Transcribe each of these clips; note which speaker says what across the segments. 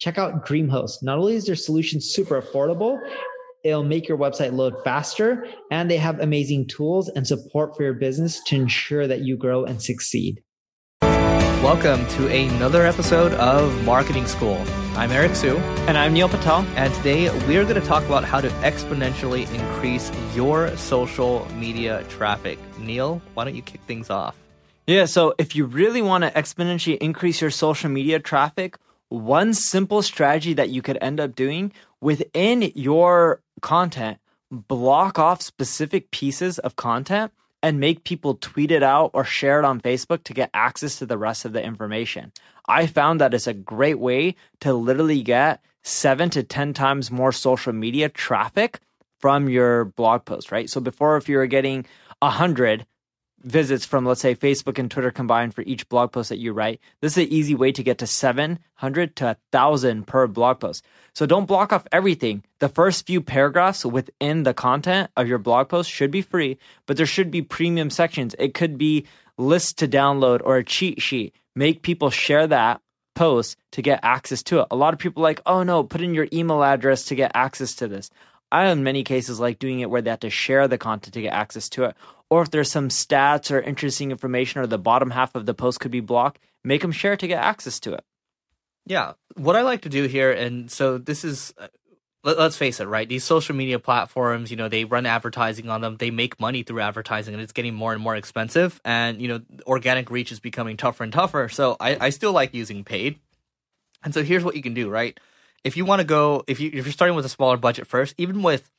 Speaker 1: Check out DreamHost. Not only is their solution super affordable, it'll make your website load faster, and they have amazing tools and support for your business to ensure that you grow and succeed.
Speaker 2: Welcome to another episode of Marketing School. I'm Eric Siu.
Speaker 3: And I'm Neil Patel.
Speaker 2: And today we're going to talk about how to exponentially increase your social media traffic. Neil, why don't you kick things off?
Speaker 3: Yeah, so if you really want to exponentially increase your social media traffic, one simple strategy that you could end up doing within your content, block off specific pieces of content and make people tweet it out or share it on Facebook to get access to the rest of the information. I found that it's a great way to literally get seven to 10 times more social media traffic from your blog post, right? So before, if you were getting 100, visits from let's say Facebook and Twitter combined for each blog post that you write. This is an easy way to get to 700 to 1000 per blog post. So don't block off everything. The first few paragraphs within the content of your blog post should be free, but there should be premium sections. It could be lists to download or a cheat sheet. Make people share that post to get access to it. A lot of people like, "Oh no, put in your email address to get access to this." I, in many cases, like doing it where they have to share the content to get access to it. Or if there's some stats or interesting information or the bottom half of the post could be blocked, make them share to get access to it.
Speaker 2: Yeah. What I like to do here, and so this is, uh, let, us face it, right? These social media platforms, you know, they run advertising on them. They make money through advertising, and it's getting more and more expensive. And, you know, organic reach is becoming tougher and tougher. So I, I still like using paid. And so here's what you can do, right? if you want to go, if you if you're starting with a smaller budget first, even with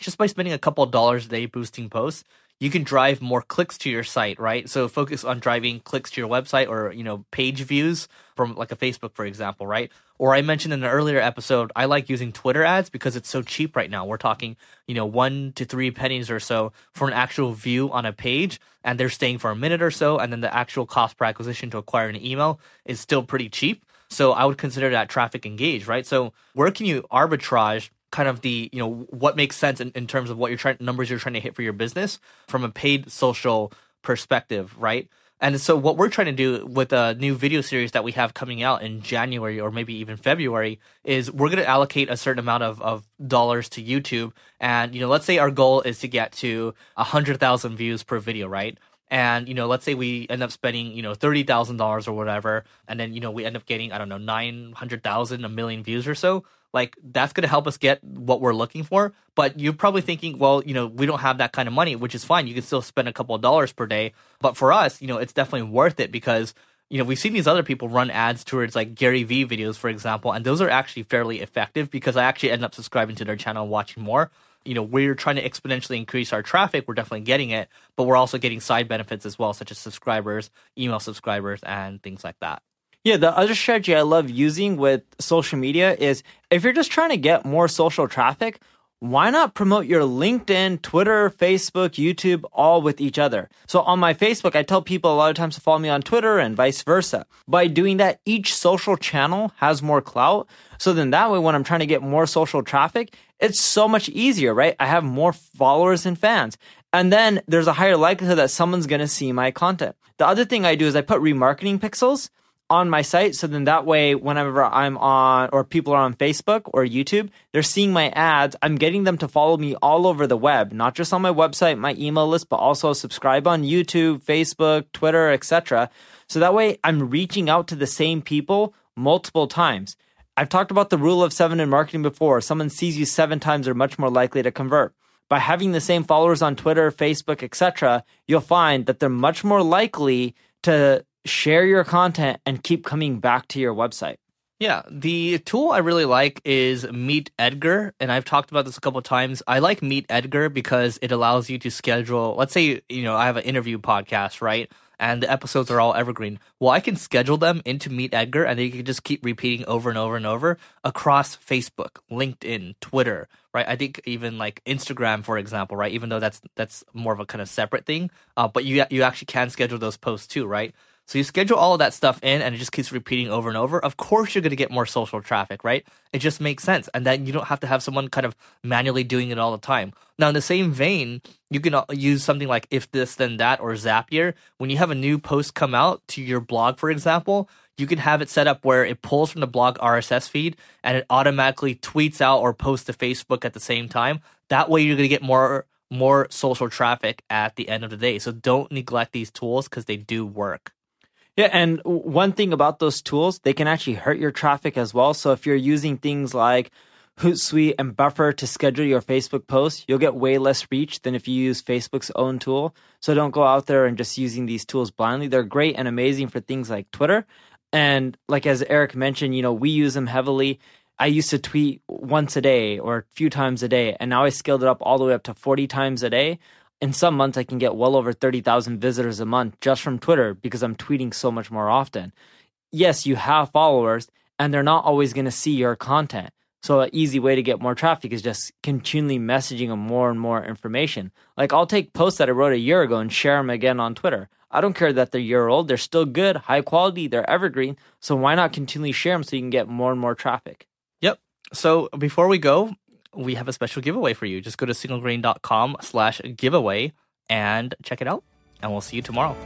Speaker 2: just by spending a couple of dollars a day boosting posts, you can drive more clicks to your site, right? So focus on driving clicks to your website or, you know, page views from like a Facebook, for example, right? Or I mentioned in an earlier episode, I like using Twitter ads because it's so cheap right now. We're talking, you know, one to three pennies or so for an actual view on a page, and they're staying for a minute or so, and then the actual cost per acquisition to acquire an email is still pretty cheap. So I would consider that traffic engaged, right? So where can you arbitrage kind of the, you know, what makes sense in, in terms of what you're trying numbers you're trying to hit for your business from a paid social perspective, right? And so what we're trying to do with a new video series that we have coming out in January or maybe even February is we're going to allocate a certain amount of, of dollars to YouTube. And, you know, let's say our goal is to get to a hundred thousand views per video, right? And you know let's say we end up spending you know $30000 or whatever and then you know we end up getting i don't know 900000 a million views or so like that's going to help us get what we're looking for. But you're probably thinking well you know we don't have that kind of money which is fine. You can still spend a couple of dollars per day. But for us you know it's definitely worth it because you know we've seen these other people run ads towards like gary vee videos for example and those are actually fairly effective because i actually end up subscribing to their channel and watching more you know we're trying to exponentially increase our traffic we're definitely getting it but we're also getting side benefits as well such as subscribers email subscribers and things like that.
Speaker 3: Yeah, the other strategy I love using with social media is if you're just trying to get more social traffic, why not promote your LinkedIn, Twitter, Facebook, YouTube all with each other? So on my Facebook, I tell people a lot of times to follow me on Twitter and vice versa. By doing that, each social channel has more clout. So then that way, when I'm trying to get more social traffic, it's so much easier, right? I have more followers and fans. And then there's a higher likelihood that someone's going to see my content. The other thing I do is I put remarketing pixels on my site. So then that way, whenever I'm on or people are on Facebook or YouTube, they're seeing my ads. I'm getting them to follow me all over the web, not just on my website, my email list, but also subscribe on YouTube, Facebook, Twitter, etc. So that way I'm reaching out to the same people multiple times. I've talked about the rule of seven in marketing before. Someone sees you seven times, they're much more likely to convert. By having the same followers on Twitter, Facebook, etc., you'll find that they're much more likely to share your content and keep coming back to your website.
Speaker 2: Yeah, the tool I really like is Meet Edgar, and I've talked about this a couple times. I like Meet Edgar because it allows you to schedule. Let's say you know I have an interview podcast, right? and the episodes are all evergreen. Well, I can schedule them into Meet Edgar and they can just keep repeating over and over and over across Facebook, LinkedIn, Twitter, right? I think even like Instagram, for example, right? Even though that's that's more of a kind of separate thing, uh, but you you actually can schedule those posts too, right? So you schedule all of that stuff in and it just keeps repeating over and over. Of course, you're going to get more social traffic, right? It just makes sense. And then you don't have to have someone kind of manually doing it all the time. Now, in the same vein, you can uh, use something like if this, then that, or Zapier. When you have a new post come out to your blog, for example, you can have it set up where it pulls from the blog RSS feed and it automatically tweets out or posts to Facebook at the same time. That way, you're going to get more more social traffic at the end of the day. So don't neglect these tools because they do work.
Speaker 3: Yeah, and one thing about those tools, they can actually hurt your traffic as well. So if you're using things like Hootsuite and Buffer to schedule your Facebook posts, you'll get way less reach than if you use Facebook's own tool. So don't go out there and just using these tools blindly. They're great and amazing for things like Twitter. And like as Eric mentioned, you know, we use them heavily. I used to tweet once a day or a few times a day, and now I scaled it up all the way up to 40 times a day in some months I can get well over 30,000 visitors a month just from Twitter because I'm tweeting so much more often. Yes, you have followers and they're not always going to see your content. So an easy way to get more traffic is just continually messaging them more and more information. Like I'll take posts that I wrote a year ago and share them again on Twitter. I don't care that they're year old. They're still good, high quality, they're evergreen. So why not continually share them so you can get more and more traffic?
Speaker 2: Yep. So before we go, we have a special giveaway for you. Just go to singlegrain.com slash giveaway and check it out. And we'll see you tomorrow.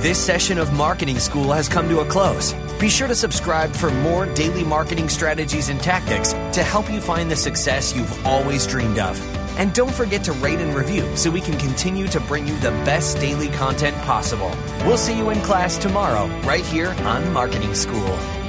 Speaker 4: This session of Marketing School has come to a close. Be sure to subscribe for more daily marketing strategies and tactics to help you find the success you've always dreamed of. And don't forget to rate and review so we can continue to bring you the best daily content possible. We'll see you in class tomorrow, right here on Marketing School.